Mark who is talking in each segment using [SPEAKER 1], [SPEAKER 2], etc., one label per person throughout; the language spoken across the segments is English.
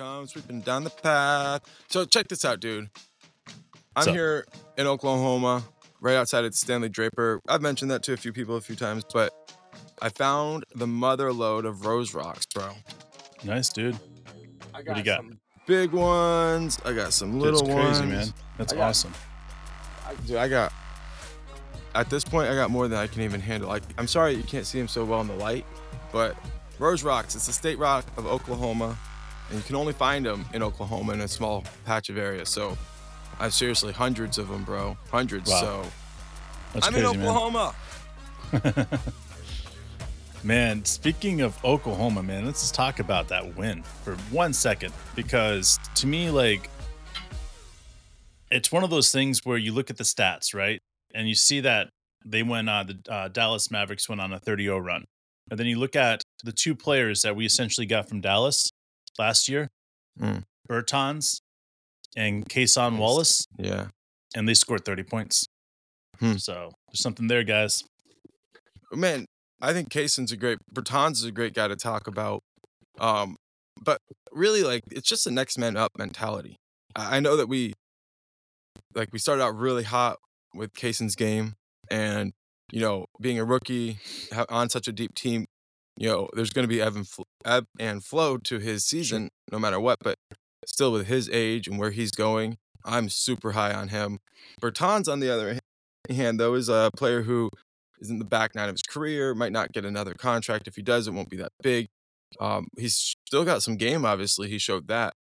[SPEAKER 1] come sweeping down the path. So check this out, dude. I'm
[SPEAKER 2] So-
[SPEAKER 1] here in Oklahoma, right outside of Stanley Draper. I've mentioned that to a few people a few times, but I found the mother load of rose rocks, bro.
[SPEAKER 2] Nice, dude.
[SPEAKER 1] I
[SPEAKER 2] What do you got?
[SPEAKER 1] some big ones. I got some
[SPEAKER 2] Dude,
[SPEAKER 1] little
[SPEAKER 2] it's crazy,
[SPEAKER 1] ones.
[SPEAKER 2] man. That's
[SPEAKER 1] I got-
[SPEAKER 2] awesome.
[SPEAKER 1] I, dude, I got. At this point, I got more than I can even handle. Like, I'm sorry you can't see them so well in the light, but Rose Rocks, it's the state rock of Oklahoma, and you can only find them in Oklahoma in a small patch of area. So, I have seriously hundreds of them, bro. Hundreds.
[SPEAKER 2] Wow.
[SPEAKER 1] So,
[SPEAKER 2] That's
[SPEAKER 1] I'm
[SPEAKER 2] crazy,
[SPEAKER 1] in Oklahoma.
[SPEAKER 2] man. Man, speaking of Oklahoma, man, let's just talk about that win for one second because to me, like, it's one of those things where you look at the stats, right? And you see that they went on the uh, Dallas Mavericks went on a 30 0 run. And then you look at the two players that we essentially got from Dallas last year
[SPEAKER 1] Mm.
[SPEAKER 2] Bertans and Cason Wallace,
[SPEAKER 1] Yeah.
[SPEAKER 2] and they scored 30 points.
[SPEAKER 1] Hmm.
[SPEAKER 2] So there's something there, guys.
[SPEAKER 1] man, I think Cason's a great Bertans is a great guy to talk about. Um, but really, like, it's just a next man up mentality. I know that we, like, we started out really hot with Cason's game, and you know, being a rookie on such a deep team, you know, there's going to be ebb and, ebb and flow to his season, no matter what. But still, with his age and where he's going, I'm super high on him. Bertans, on the other hand, though, is a player who is in the back nine of his career, might not get another contract. If he does, it won't be that big. Um, he's still got some game, obviously. He showed that.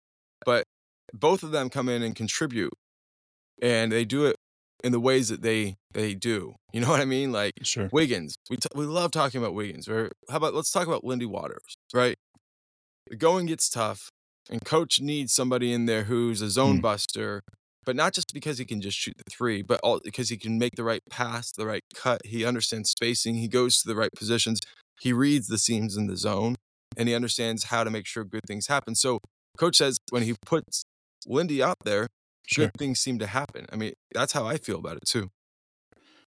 [SPEAKER 1] But both of them come in and contribute, and they do it in the ways that they they do. You know what I mean? Like
[SPEAKER 2] Sure.
[SPEAKER 1] Wiggins. We t- we love talking about Wiggins. Or how about let's talk about Lindy Waters, right? The going gets tough, and coach needs somebody in there who's a zone
[SPEAKER 2] Mm.
[SPEAKER 1] buster, but not just because he can just shoot the three, but all because he can make the right pass, the right cut. He understands spacing. He goes to the right positions. He reads the seams in the zone, and he understands how to make sure good things happen. So coach says when he puts Lindy out there,
[SPEAKER 2] Sure.
[SPEAKER 1] good things seem to happen. I mean, that's how I feel about it too.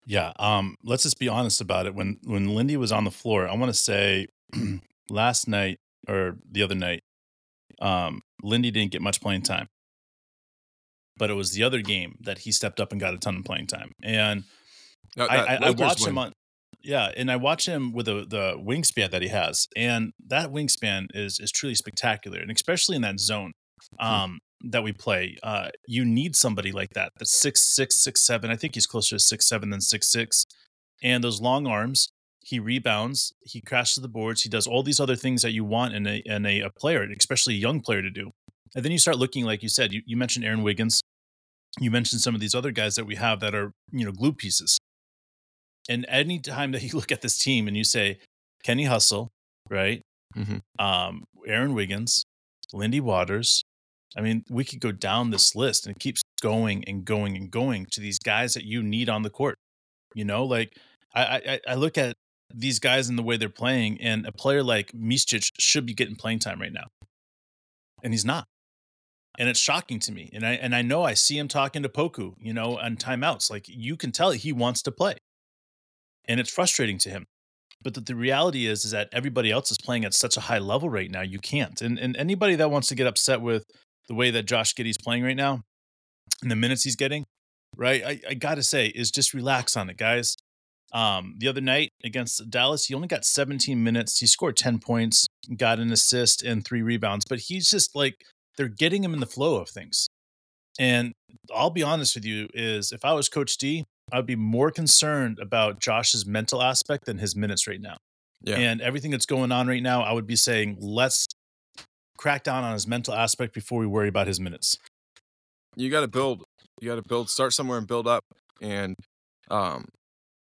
[SPEAKER 2] Yeah. Um, let's just be honest about it. When when Lindy was on the floor, I want to say last night or the other night, um, Lindy didn't get much playing time. But it was the other game that he stepped up and got a ton of playing time. And I, I, I
[SPEAKER 1] Lakers
[SPEAKER 2] watch
[SPEAKER 1] win-
[SPEAKER 2] him on yeah, and I watch him with the the wingspan that he has. And that wingspan is is truly spectacular. And especially in that zone um that we play. Uh you need somebody like that. That's six six, six seven. I think he's closer to six seven than six six. And those long arms, he rebounds, he crashes the boards, he does all these other things that you want in a in a, a player, especially a young player to do. And then you start looking, like you said, you, you mentioned Aaron Wiggins. You mentioned some of these other guys that we have that are, you know, glue pieces. And any time that you look at this team and you say, Kenny Hustle, right?
[SPEAKER 1] Mhm.
[SPEAKER 2] Um, Aaron Wiggins, Lindy Waters. I mean, we could go down this list and it keeps going and going and going to these guys that you need on the court. You know, like I I, I look at these guys and the way they're playing, and a player like Micic should be getting playing time right now. And he's not. And it's shocking to me. And I and I know I see him talking to Poku, you know, on timeouts. Like you can tell he wants to play. And it's frustrating to him. But the, the reality is is that everybody else is playing at such a high level right now. You can't. And and anybody that wants to get upset with the way that Josh Giddey's playing right now and the minutes he's getting, right? I, I gotta say, is just relax on it, guys. Um, the other night against Dallas, he only got 17 minutes. He scored 10 points, got an assist and three rebounds, but he's just like they're getting him in the flow of things. And I'll be honest with you, is if I was Coach D, I'd be more concerned about Josh's mental aspect than his minutes right now.
[SPEAKER 1] Yeah.
[SPEAKER 2] And everything that's going on right now, I would be saying, let's crack down on his mental aspect before we worry about his minutes.
[SPEAKER 1] you got to build you got to build start somewhere and build up and um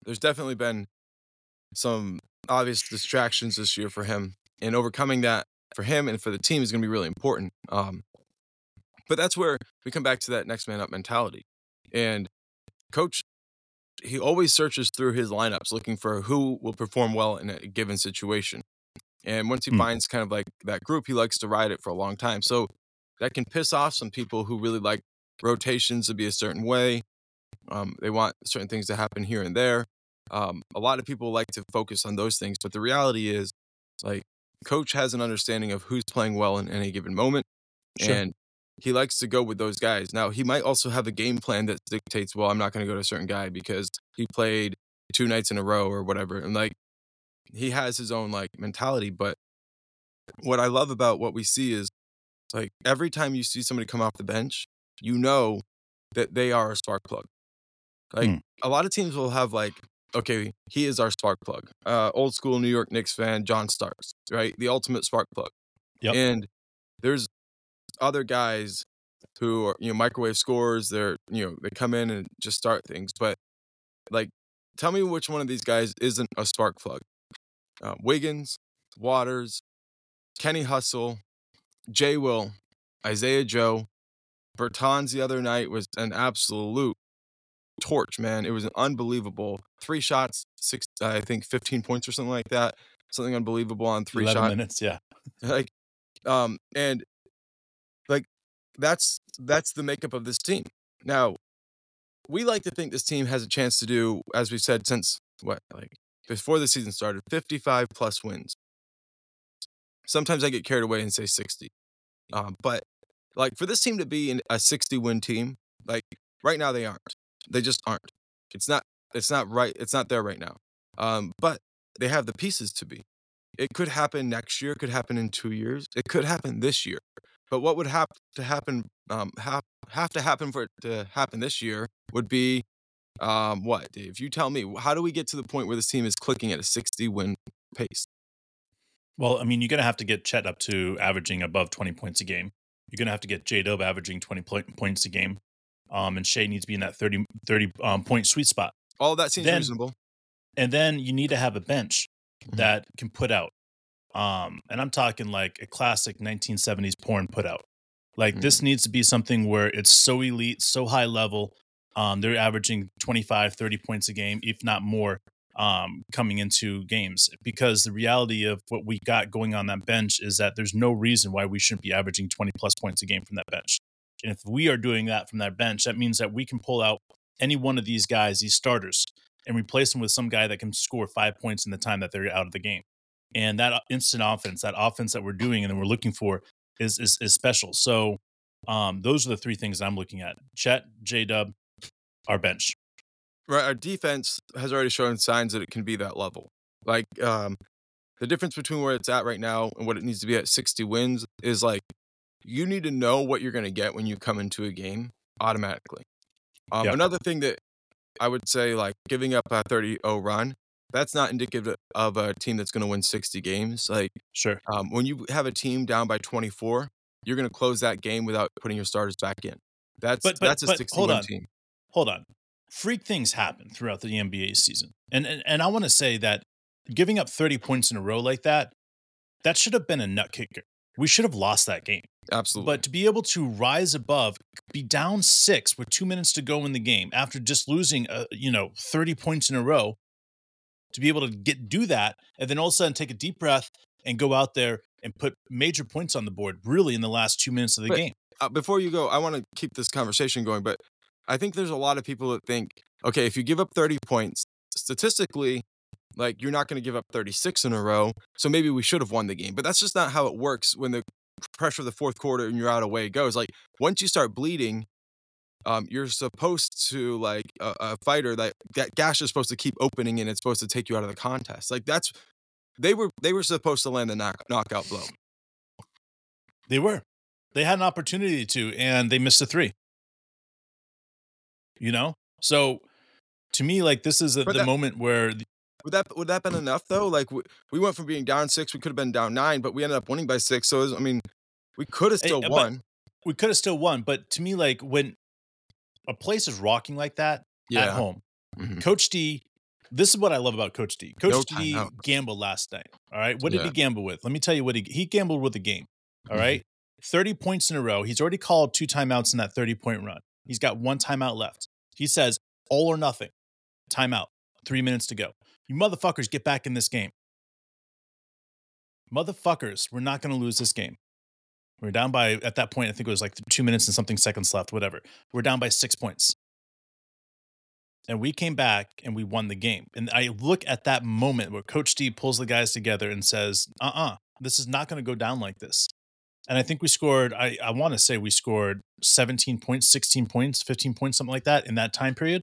[SPEAKER 1] there's definitely been some obvious distractions this year for him and overcoming that for him and for the team is going to be really important um but that's where we come back to that next man up mentality and coach he always searches through his lineups looking for who will perform well in a given situation and once he
[SPEAKER 2] Hmm.
[SPEAKER 1] finds kind of like that group he likes to ride it for a long time so that can piss off some people who really like rotations to be a certain way. Um, they want certain things to happen here and there. Um, a lot of people like to focus on those things, but the reality is, like, coach has an understanding of who's playing well in any given moment,
[SPEAKER 2] Sure.
[SPEAKER 1] and he likes to go with those guys. Now he might also have a game plan that dictates, well, I'm not going to go to a certain guy because he played two nights in a row or whatever, and like he has his own like mentality. But what I love about what we see is like every time you see somebody come off the bench, you know that they are a spark plug. Like
[SPEAKER 2] Hmm.
[SPEAKER 1] a lot of teams will have like, okay, he is our spark plug. Uh, old school New York Knicks fan, John Starks, right? The ultimate spark plug.
[SPEAKER 2] Yep.
[SPEAKER 1] And there's other guys who are, you know, microwave scores. They're, you know, they come in and just start things. But like, tell me which one of these guys isn't a spark plug. Uh, Wiggins, Waters, Kenny Hustle, Jay Will, Isaiah Joe, Bertans the other night was an absolute torch, man. It was an unbelievable three shots, six, I think, fifteen points or something like that. Something unbelievable on three
[SPEAKER 2] 11
[SPEAKER 1] shots.
[SPEAKER 2] minutes. Yeah.
[SPEAKER 1] Like, um, and like that's that's the makeup of this team. Now, we like to think this team has a chance to do, as we've said since what, like before the season started, fifty-five plus wins. Sometimes I get carried away and say sixty, um, but like for this team to be in a sixty-win team, like right now they aren't. They just aren't. It's not. It's not right. It's not there right now. Um, but they have the pieces to be. It could happen next year. It could happen in two years. It could happen this year. But what would have to happen? Um, have have to happen for it to happen this year would be, um, what? Dave, you tell me. How do we get to the point where this team is clicking at a sixty-win pace?
[SPEAKER 2] Well, I mean, you're going to have to get Chet up to averaging above 20 points a game. You're going to have to get J Dub averaging 20 pl- points a game. Um, and Shai needs to be in that 30, 30 um, point sweet spot.
[SPEAKER 1] All that seems
[SPEAKER 2] Then-
[SPEAKER 1] reasonable.
[SPEAKER 2] And then you need to have a bench
[SPEAKER 1] Mhm.
[SPEAKER 2] that can put out. Um, and I'm talking like a classic 1970s porn put out. Like this needs to be something where it's so elite, so high level. Um, they're averaging 25, 30 points a game, if not more, um, coming into games. Because the reality of what we got going on that bench is that there's no reason why we shouldn't be averaging 20 plus points a game from that bench. And if we are doing that from that bench, that means that we can pull out any one of these guys, these starters, and replace them with some guy that can score five points in the time that they're out of the game. And that instant offense, that offense that we're doing and that we're looking for is is, is special. So um, those are the three things I'm looking at. Chet, J Dub, our bench.
[SPEAKER 1] right our defense has already shown signs that it can be that level like um the difference between where it's at right now and what it needs to be at 60 wins is like you need to know what you're going to get when you come into a game automatically um
[SPEAKER 2] Yep.
[SPEAKER 1] another thing that i would say like giving up a 30-0 run that's not indicative of a team that's going to win 60 games like
[SPEAKER 2] Sure.
[SPEAKER 1] um, when you have a team down by 24 you're going to close that game without putting your starters back in that's
[SPEAKER 2] But- but-
[SPEAKER 1] that's a
[SPEAKER 2] but
[SPEAKER 1] 60
[SPEAKER 2] hold
[SPEAKER 1] win team
[SPEAKER 2] Hold on. Freak things happen throughout the NBA season. And and, and I want to say that giving up 30 points in a row like that, that should have been a nut kicker. We should have lost that game.
[SPEAKER 1] absolutely
[SPEAKER 2] But to be able to rise above, be down six with two minutes to go in the game after just losing, uh, you know, 30 points in a row, to be able to get do that and then all of a sudden take a deep breath and go out there and put major points on the board really in the last two minutes of the
[SPEAKER 1] But-
[SPEAKER 2] game.
[SPEAKER 1] uh, before you go, I want to keep this conversation going, but I think there's a lot of people that think, okay, if you give up 30 points, statistically, like you're not going to give up 36 in a row, so maybe we should have won the game. But that's just not how it works when the pressure of the fourth quarter and you're out of way goes. Like once you start bleeding, um, you're supposed to like a, a fighter that that gash is supposed to keep opening and it's supposed to take you out of the contest. Like that's they were they were supposed to land the knock, knockout blow.
[SPEAKER 2] They were. They had an opportunity to, and they missed a three. You know? So to me, like this is a, the
[SPEAKER 1] that-
[SPEAKER 2] moment where the-
[SPEAKER 1] Would that would that been enough though? Like we, we went from being down six, we could have been down nine, but we ended up winning by six. So was, I mean, we could have still
[SPEAKER 2] uh, but-
[SPEAKER 1] won.
[SPEAKER 2] we could have still won. But to me, like when a place is rocking like that at home,
[SPEAKER 1] Mhm.
[SPEAKER 2] Coach D, this is what I love about Coach D. Coach
[SPEAKER 1] No
[SPEAKER 2] D gambled last night. All right. What did
[SPEAKER 1] Yeah.
[SPEAKER 2] he gamble with? Let me tell you what he he gambled with a game. All
[SPEAKER 1] Mhm.
[SPEAKER 2] right. 30 points in a row. He's already called two timeouts in that 30 point run. He's got one timeout left. He says, all or nothing. Timeout. Three minutes to go. You motherfuckers get back in this game. Motherfuckers, we're not going to lose this game. We're down by, at that point, I think it was like two minutes and something seconds left, whatever. We're down by six points. And we came back and we won the game. And I look at that moment where Coach D pulls the guys together and says, uh uh this is not going to go down like this. And I think we scored. I I want to say we scored 17 points, 16 points, 15 points, something like that in that time period.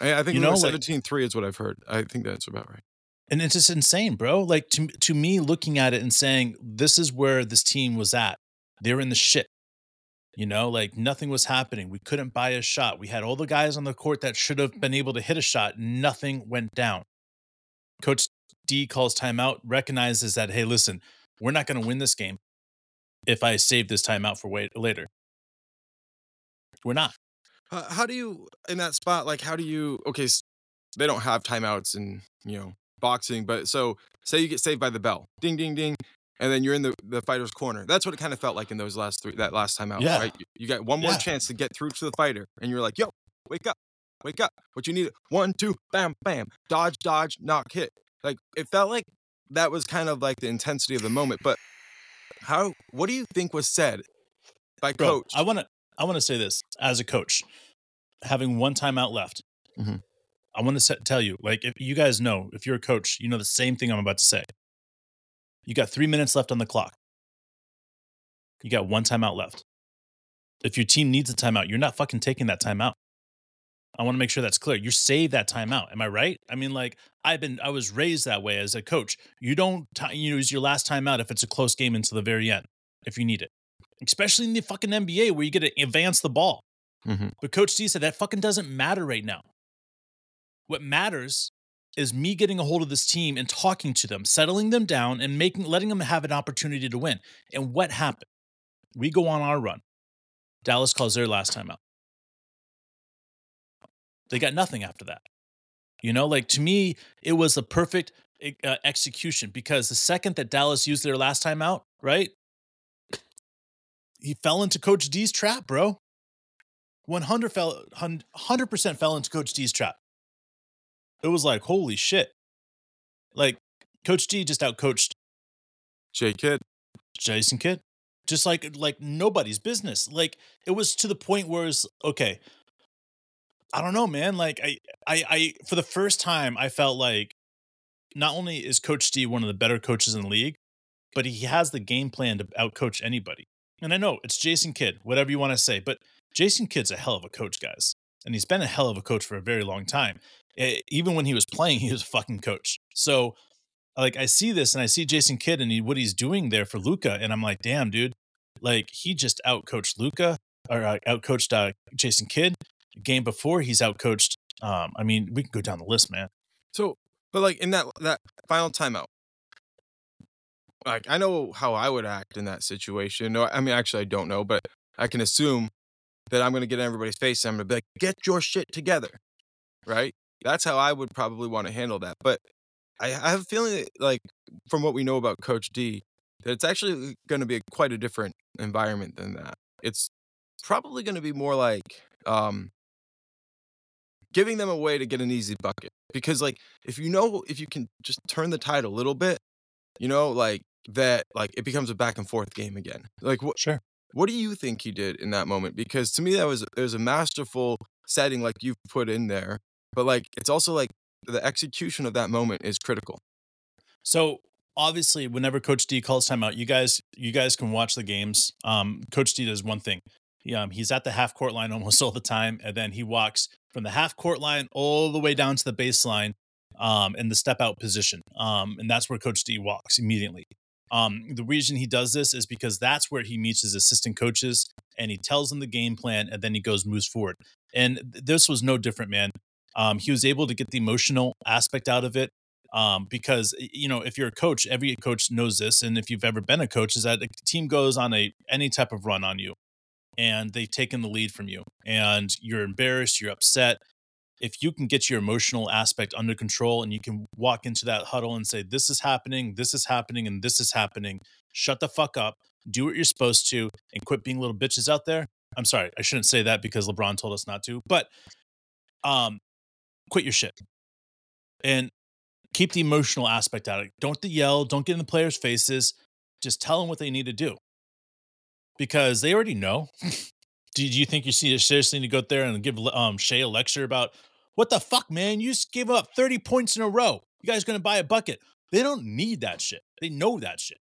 [SPEAKER 1] I, I think You
[SPEAKER 2] know,
[SPEAKER 1] know,
[SPEAKER 2] like-
[SPEAKER 1] 17 3 is what I've heard. I think that's about right.
[SPEAKER 2] And it's just insane, bro. Like to to me, looking at it and saying this is where this team was at. They're in the shit. You know, like nothing was happening. We couldn't buy a shot. We had all the guys on the court that should have been able to hit a shot. Nothing went down. Coach D calls timeout, recognizes that, hey, listen, we're not going to win this game if I save this timeout for wait later. We're not.
[SPEAKER 1] How, how do you in that spot? Like, how do you? Okay, s- they don't have timeouts in you know boxing, but so say you get saved by the bell, ding, ding, ding, and then you're in the the fighter's corner. That's what it kind of felt like in those last three that last time out.
[SPEAKER 2] Yeah.
[SPEAKER 1] Right? You, you got one more
[SPEAKER 2] Yeah.
[SPEAKER 1] chance to get through to the fighter, and you're like, yo, wake up, wake up. What you need? One, two, bam, bam, dodge, dodge, knock, hit. Like it felt like that was kind of like the intensity of the moment. But how? What do you think was said by
[SPEAKER 2] Bro,
[SPEAKER 1] coach?
[SPEAKER 2] I want to I want to say this as a coach, having one timeout left.
[SPEAKER 1] Mhm.
[SPEAKER 2] I want to tell you, like, if you guys know, if you're a coach, you know the same thing I'm about to say. You got three minutes left on the clock. You got one timeout left. If your team needs a timeout, you're not fucking taking that timeout. I want to make sure that's clear. You save that timeout. Am I right? I mean, like I've been, I was raised that way as a coach. You don't you use your last timeout if it's a close game until the very end, if you need it. Especially in the fucking NBA where you get to advance the ball.
[SPEAKER 1] Mhm.
[SPEAKER 2] But Coach D said that fucking doesn't matter right now. What matters is me getting a hold of this team and talking to them, settling them down, and making letting them have an opportunity to win. And what happened? We go on our run. Dallas calls their last time out. They got nothing after that. You know, like to me, it was a perfect uh, execution because the second that Dallas used their last time out, right? He fell into Coach D's trap, bro. 100 fell 100% fell into Coach D's trap. It was like, holy shit. Like Coach D just outcoached
[SPEAKER 1] Jay Kid.
[SPEAKER 2] Jason Kidd. Just like like nobody's business. Like it was to the point where it's okay. I don't know, man. Like I I I for the first time I felt like not only is Coach D one of the better coaches in the league, but he has the game plan to outcoach anybody. And I know it's Jason Kidd, whatever you want to say, but Jason Kidd's a hell of a coach, guys. And he's been a hell of a coach for a very long time. Eh, even when he was playing, he was a fucking coach. So like I see this and I see Jason Kidd and he, what he's doing there for Luka, and I'm like, damn, dude, like he just outcoached Luka or uh, outcoached uh, Jason Kidd. Game before, he's outcoached. Um, I mean, we can go down the list, man.
[SPEAKER 1] So, but like in that that final timeout, like I know how I would act in that situation. No, I mean actually I don't know, but I can assume that I'm gonna get in everybody's face. And I'm gonna be like, "Get your shit together," right? That's how I would probably want to handle that. But I, I have a feeling that, like from what we know about Coach D, that it's actually going to be quite a different environment than that. It's probably going to be more like um, giving them a way to get an easy bucket because like if you know if you can just turn the tide a little bit you know like that like it becomes a back and forth game again like what
[SPEAKER 2] Sure.
[SPEAKER 1] what do you think he did in that moment because to me that was was a masterful setting like you've put in there but like it's also like the execution of that moment is critical
[SPEAKER 2] So obviously, whenever Coach D calls timeout, you guys you guys can watch the games. Um, Coach D does one thing. He, um, he's at the half court line almost all the time, and then he walks from the half court line all the way down to the baseline um, in the step out position. Um, and that's where Coach D walks immediately. Um, the reason he does this is because that's where he meets his assistant coaches and he tells them the game plan and then he goes moves forward. And this was no different, man. Um, he was able to get the emotional aspect out of it um, because you know if you're a coach, every coach knows this, and if you've ever been a coach, is that a team goes on a any type of run on you, and they've taken the lead from you, and you're embarrassed, you're upset. If you can get your emotional aspect under control, and you can walk into that huddle and say, "This is happening, this is happening, and this is happening," shut the fuck up, do what you're supposed to, and quit being little bitches out there. I'm sorry, I shouldn't say that because LeBron told us not to, but um, quit your shit and keep the emotional aspect out of it. Don't yell, don't get in the players' faces. Just tell them what they need to do because they already know. do, you think you see seriously need to go there and give um, Shai a lecture about what the fuck, man? You just gave up 30 points in a row. You guys going to buy a bucket. They don't need that shit. They know that shit.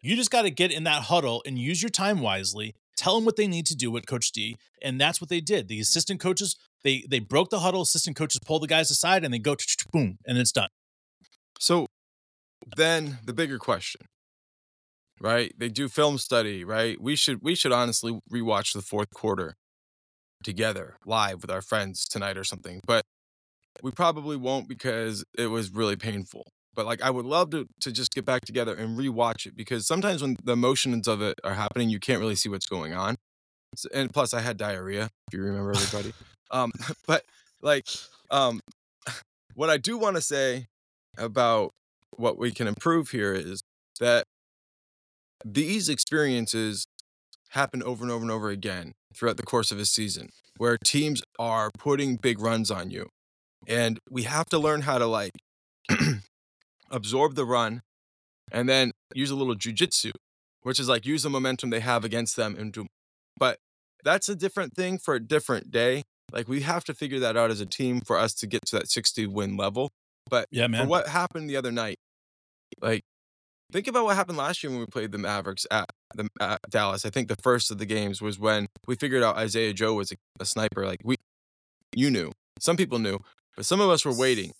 [SPEAKER 2] You just got to get in that huddle and use your time wisely. Tell them what they need to do with Coach D, and that's what they did. The assistant coaches they they broke the huddle. Assistant coaches pull the guys aside, and they go boom, and it's done.
[SPEAKER 1] So then the bigger question, right? They do film study, right? We should we should honestly rewatch the fourth quarter together live with our friends tonight or something. But we probably won't because it was really painful. But like I would love to to just get back together and rewatch it because sometimes when the emotions of it are happening, you can't really see what's going on. And plus, I had diarrhea. If you remember, everybody. um, but like, um, what I do want to say about what we can improve here is that these experiences happen over and over and over again throughout the course of a season where teams are putting big runs on you. And we have to learn how to like absorb the run and then use a little jujitsu, which is like use the momentum they have against them and do but that's a different thing for a different day. Like we have to figure that out as a team for us to get to that 60 win level. But
[SPEAKER 2] yeah, man.
[SPEAKER 1] for what happened the other night, like think about what happened last year when we played the Mavericks at the at Dallas. I think the first of the games was when we figured out Isaiah Joe was a, a sniper. Like we, you knew, some people knew, but some of us were waiting,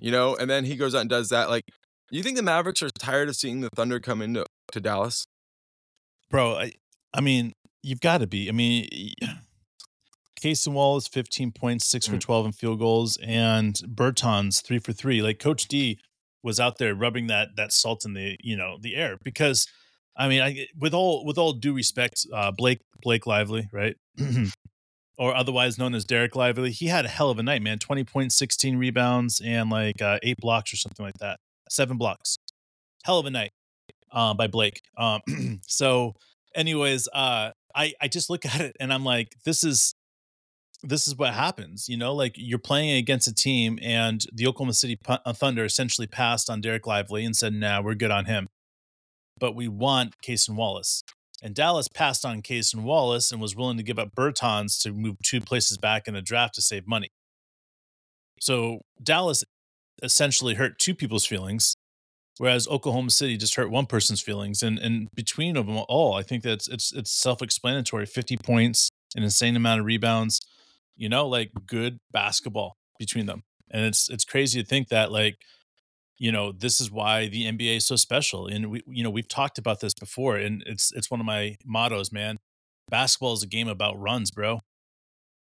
[SPEAKER 1] you know. And then he goes out and does that. Like, you think the Mavericks are tired of seeing the Thunder come into to Dallas?
[SPEAKER 2] Bro, I, I mean, you've got to be. I mean, Cason Wallace, 15 points, six for
[SPEAKER 1] Mm.
[SPEAKER 2] 12 in field goals, and Bertans, three for three. Like Coach D was out there rubbing that that salt in the you know the air because I mean, I with all with all due respect, uh, Blake Blake Lively, right? or otherwise known as Dereck Lively, he had a hell of a night, man. 20 points, 16 rebounds, and like uh, eight blocks or something like that. Seven blocks. Hell of a night uh, by Blake. Um, so, anyways, uh, I I just look at it and I'm like, this is this is what happens, you know. Like you're playing against a team, and the Oklahoma City uh, Thunder essentially passed on Dereck Lively and said, "Nah, we're good on him." But we want Cason Wallace, and Dallas passed on Cason Wallace and was willing to give up Bertans to move two places back in the draft to save money. So Dallas essentially hurt two people's feelings whereas Oklahoma City just hurt one person's feelings. And and between them all, I think that's it's it's self explanatory. Fifty points, an insane amount of rebounds, you know, like good basketball between them. And it's it's crazy to think that like you know this is why the NBA is so special. And we you know we've talked about this before, and it's it's one of my mottos, man. Basketball is a game about runs, bro.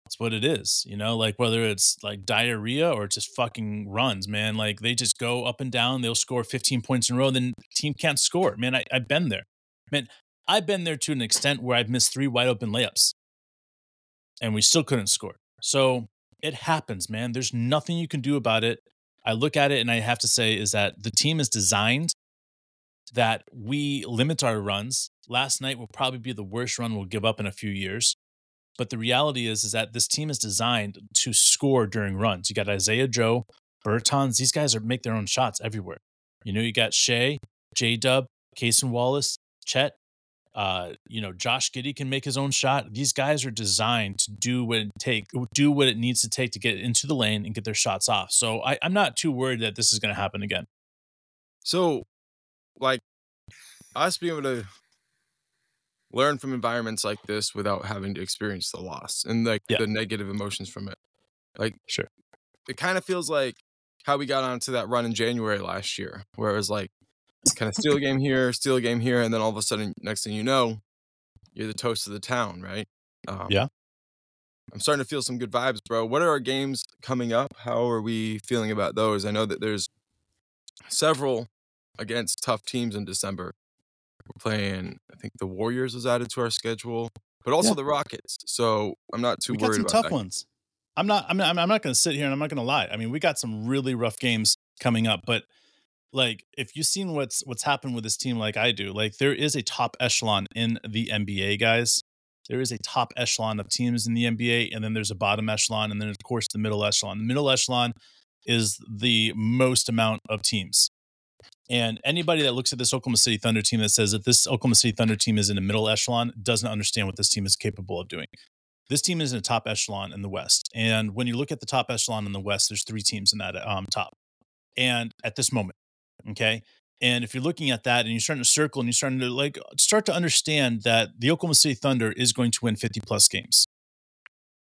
[SPEAKER 2] That's what it is, you know, like whether it's like diarrhea or just fucking runs, man. Like they just go up and down, they'll score 15 points in a row, then the team can't score. Man, I, I've been there. Man, I've been there to an extent where I've missed three wide open layups and we still couldn't score. So it happens, man. There's nothing you can do about it. I look at it and I have to say is that the team is designed that we limit our runs. Last night will probably be the worst run we'll give up in a few years. But the reality is, is that this team is designed to score during runs. You got Isaiah Joe, Bertans. These guys are make their own shots everywhere. You know, you got Shai, J Dub, Cason Wallace, Chet. Uh, you know, Josh Giddey can make his own shot. These guys are designed to do what it take, do what it needs to take to get into the lane and get their shots off. So I, I'm not too worried that this is going to happen again.
[SPEAKER 1] So, like, us being able to learn from environments like this without having to experience the loss and like
[SPEAKER 2] Yeah.
[SPEAKER 1] the negative emotions from it. Like,
[SPEAKER 2] Sure.
[SPEAKER 1] it kind of feels like how we got onto that run in January last year, where it was like kind of steal a game here, steal a game here, and then all of a sudden, next thing you know, you're the toast of the town, right? Um,
[SPEAKER 2] Yeah.
[SPEAKER 1] I'm starting to feel some good vibes, bro. What are our games coming up? How are we feeling about those? I know that there's several against tough teams in December. We're playing, I think the Warriors was added to our schedule, but also
[SPEAKER 2] Yeah.
[SPEAKER 1] the Rockets. So I'm not too
[SPEAKER 2] we got
[SPEAKER 1] worried
[SPEAKER 2] some
[SPEAKER 1] about
[SPEAKER 2] tough
[SPEAKER 1] that.
[SPEAKER 2] ones. I'm not. I'm not. I'm not going to sit here and I'm not going to lie. I mean, we got some really rough games coming up, but like if you've seen what's what's happened with this team, like I do, like there is a top echelon in the NBA, guys. There is a top echelon of teams in the NBA, and then there's a bottom echelon, and then of course the middle echelon. The middle echelon is the most amount of teams. And anybody that looks at this Oklahoma City Thunder team that says that this Oklahoma City Thunder team is in the middle echelon doesn't understand what this team is capable of doing. This team is in a top echelon in the West. And when you look at the top echelon in the West, there's three teams in that um, top. And at this moment, okay, And if you're looking at that and you're starting to circle and you're starting to like start to understand that the Oklahoma City Thunder is going to win 50 plus games.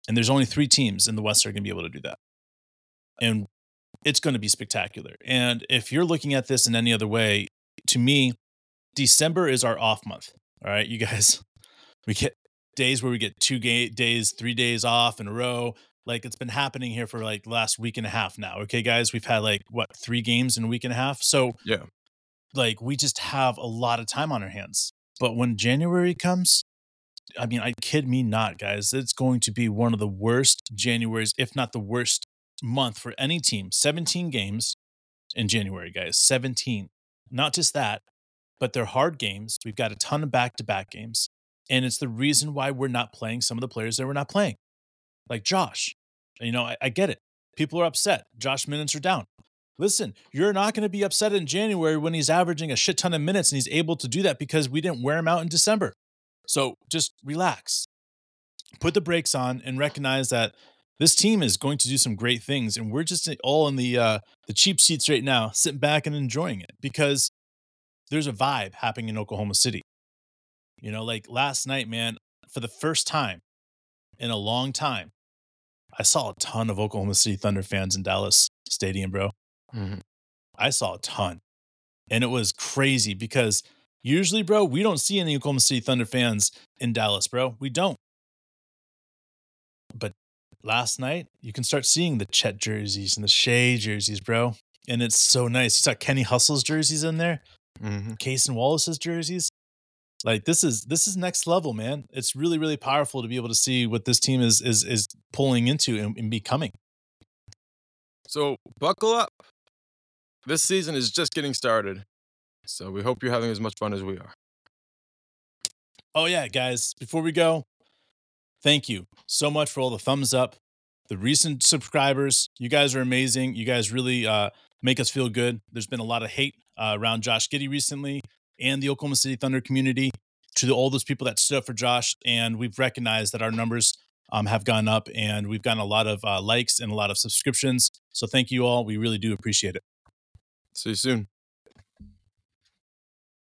[SPEAKER 2] And there's only three teams in the West that are going to be able to do that. And it's going to be spectacular. And if you're looking at this in any other way, to me, December is our off month. All right, you guys, we get days where we get two ga- days, three days off in a row. Like it's been happening here for like the last week and a half now. Okay, guys, we've had like what three games in a week and a half. So
[SPEAKER 1] Yeah.
[SPEAKER 2] like we just have a lot of time on our hands. But when January comes, I mean, I kid me not, guys. It's going to be one of the worst Januaries, if not the worst month for any team. 17 games in January, guys. 17. Not just that, but they're hard games. We've got a ton of back to back games. And it's the reason why we're not playing some of the players that we're not playing, like Josh. You know, I, I get it. People are upset. Josh minutes are down. Listen, you're not going to be upset in January when he's averaging a shit ton of minutes and he's able to do that because we didn't wear him out in December. So just relax, put the brakes on, and recognize that this team is going to do some great things, and we're just all in the uh, the cheap seats right now, sitting back and enjoying it because there's a vibe happening in Oklahoma City. You know, like last night, man, for the first time in a long time, I saw a ton of Oklahoma City Thunder fans in Dallas Stadium, bro.
[SPEAKER 1] Mhm.
[SPEAKER 2] I saw a ton. And it was crazy because usually, bro, we don't see any Oklahoma City Thunder fans in Dallas, bro. We don't. But last night, you can start seeing the Chet jerseys and the Shai jerseys, bro. And it's so nice. You saw Kenny Hustle's jerseys in there,
[SPEAKER 1] Mhm.
[SPEAKER 2] Cason Wallace's jerseys. Like this is this is next level, man. It's really, really powerful to be able to see what this team is is is pulling into and, and becoming.
[SPEAKER 1] So buckle up. This season is just getting started. So we hope you're having as much fun as we are.
[SPEAKER 2] Oh, yeah, guys, before we go, thank you so much for all the thumbs up, the recent subscribers. You guys are amazing. You guys really uh, make us feel good. There's been a lot of hate uh, around Josh Giddey recently and the Oklahoma City Thunder community to all those people that stood up for Josh. And we've recognized that our numbers um, have gone up and we've gotten a lot of uh, likes and a lot of subscriptions. So thank you all. We really do appreciate it.
[SPEAKER 1] See you soon.